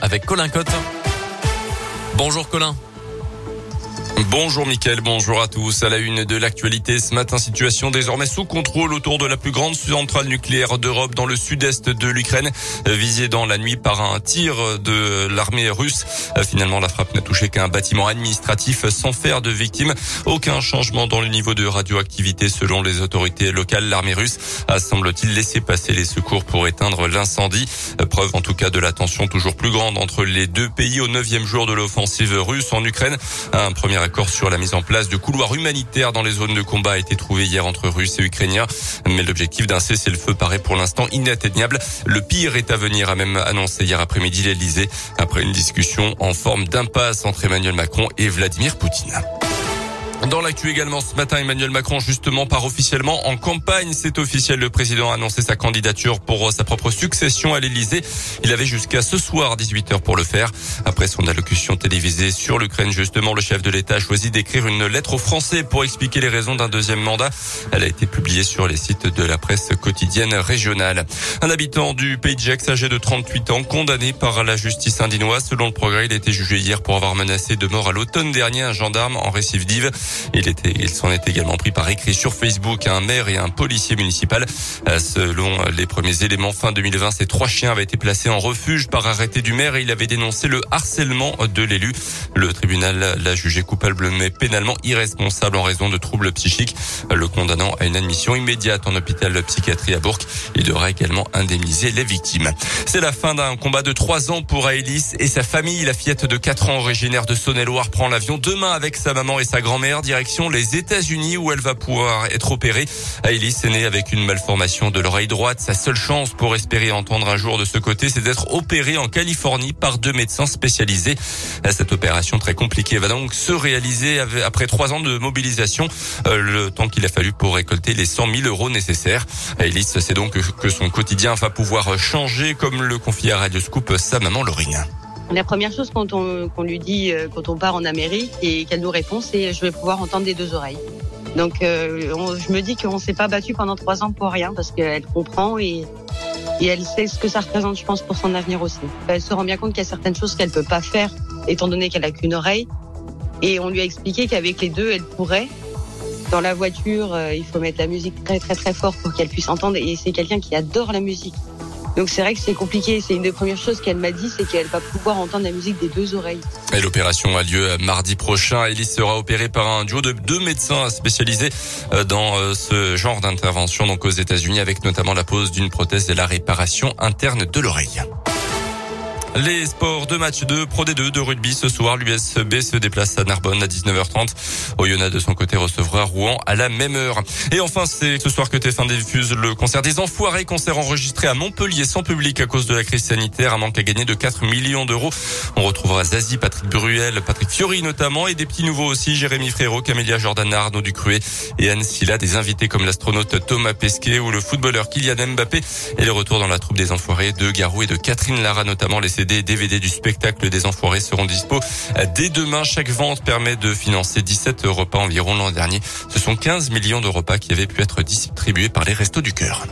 avec Colin Cotte. Bonjour Colin. Bonjour Mickaël, bonjour à tous. À la une de l'actualité ce matin, situation désormais sous contrôle autour de la plus grande centrale nucléaire d'Europe dans le sud-est de l'Ukraine, visée dans la nuit par un tir de l'armée russe. Finalement, la frappe n'a touché qu'un bâtiment administratif sans faire de victimes. Aucun changement dans le niveau de radioactivité selon les autorités locales. L'armée russe a semble-t-il laissé passer les secours pour éteindre l'incendie. Preuve en tout cas de la tension toujours plus grande entre les deux pays au neuvième jour de l'offensive russe en Ukraine. Accord sur la mise en place de couloirs humanitaires dans les zones de combat a été trouvé hier entre Russes et Ukrainiens. Mais l'objectif d'un cessez-le-feu paraît pour l'instant inatteignable. Le pire est à venir, a même annoncé hier après-midi l'Elysée, après une discussion en forme d'impasse entre Emmanuel Macron et Vladimir Poutine. Dans l'actu également ce matin, Emmanuel Macron justement part officiellement en campagne. C'est officiel. Le président a annoncé sa candidature pour sa propre succession à l'Elysée. Il avait jusqu'à ce soir 18h pour le faire. Après son allocution télévisée sur l'Ukraine, justement, le chef de l'État a choisi d'écrire une lettre aux Français pour expliquer les raisons d'un deuxième mandat. Elle a été publiée sur les sites de la presse quotidienne régionale. Un habitant du Pays de Gex, âgé de 38 ans, condamné par la justice indinoise. Selon le progrès, il a été jugé hier pour avoir menacé de mort à l'automne dernier un gendarme en récidive. Il s'en est également pris par écrit sur Facebook à un maire et un policier municipal. Euh, selon les premiers éléments, fin 2020, ces trois chiens avaient été placés en refuge par arrêté du maire et il avait dénoncé le harcèlement de l'élu. Le tribunal l'a jugé coupable mais pénalement irresponsable en raison de troubles psychiques, le condamnant à une admission immédiate en hôpital de psychiatrie à Bourg. Il devra également indemniser les victimes. C'est la fin d'un combat de trois ans pour Aélis et sa famille. La fillette de quatre ans originaire de Saône-et-Loire prend l'avion demain avec sa maman et sa grand-mère direction les États-Unis où elle va pouvoir être opérée. Ailis est née avec une malformation de l'oreille droite. Sa seule chance pour espérer entendre un jour de ce côté, c'est d'être opérée en Californie par deux médecins spécialisés. Cette opération très compliquée va donc se réaliser après trois ans de mobilisation, euh, le temps qu'il a fallu pour récolter les 100 000 euros nécessaires. Ailis sait donc que son quotidien va pouvoir changer, comme le confie à Radio Scoop sa maman Laurine. La première chose qu'on on, lui dit euh, quand on part en Amérique et qu'elle nous répond, c'est je vais pouvoir entendre des deux oreilles. Donc euh, je me dis qu'on s'est pas battu pendant trois ans pour rien parce qu'elle comprend et, et elle sait ce que ça représente, je pense, pour son avenir aussi. Elle se rend bien compte qu'il y a certaines choses qu'elle peut pas faire étant donné qu'elle a qu'une oreille. Et on lui a expliqué qu'avec les deux, elle pourrait. Dans la voiture, euh, il faut mettre la musique très très très fort pour qu'elle puisse entendre. Et c'est quelqu'un qui adore la musique. Donc c'est vrai que c'est compliqué. C'est une des premières choses qu'elle m'a dit, c'est qu'elle va pouvoir entendre la musique des deux oreilles. Et l'opération a lieu mardi prochain. Elise sera opérée par un duo de deux médecins spécialisés euh, dans euh, ce genre d'intervention, donc aux États-Unis, avec notamment la pose d'une prothèse et la réparation interne de l'oreille. Les sports de match de Pro D2 de rugby ce soir. L'USB se déplace à Narbonne à 19h30. Oyonnax de son côté recevra Rouen à la même heure. Et enfin, c'est ce soir que TF1 diffuse le concert des Enfoirés, concert enregistré à Montpellier sans public à cause de la crise sanitaire, un manque à gagner de 4 millions d'euros. On retrouvera Zazie, Patrick Bruel, Patrick Fiori notamment et des petits nouveaux aussi, Jérémy Frérot, Camélia Jordan, Arnaud Ducruet et Anne Silla, des invités comme l'astronaute Thomas Pesquet ou le footballeur Kylian Mbappé et le retour dans la troupe des Enfoirés de Garou et de Catherine Lara notamment les CD et DVD du spectacle des Enfoirés seront dispo dès demain. Chaque vente permet de financer 17 repas environ l'an dernier. Ce sont 15 millions de repas qui avaient pu être distribués par les Restos du Cœur.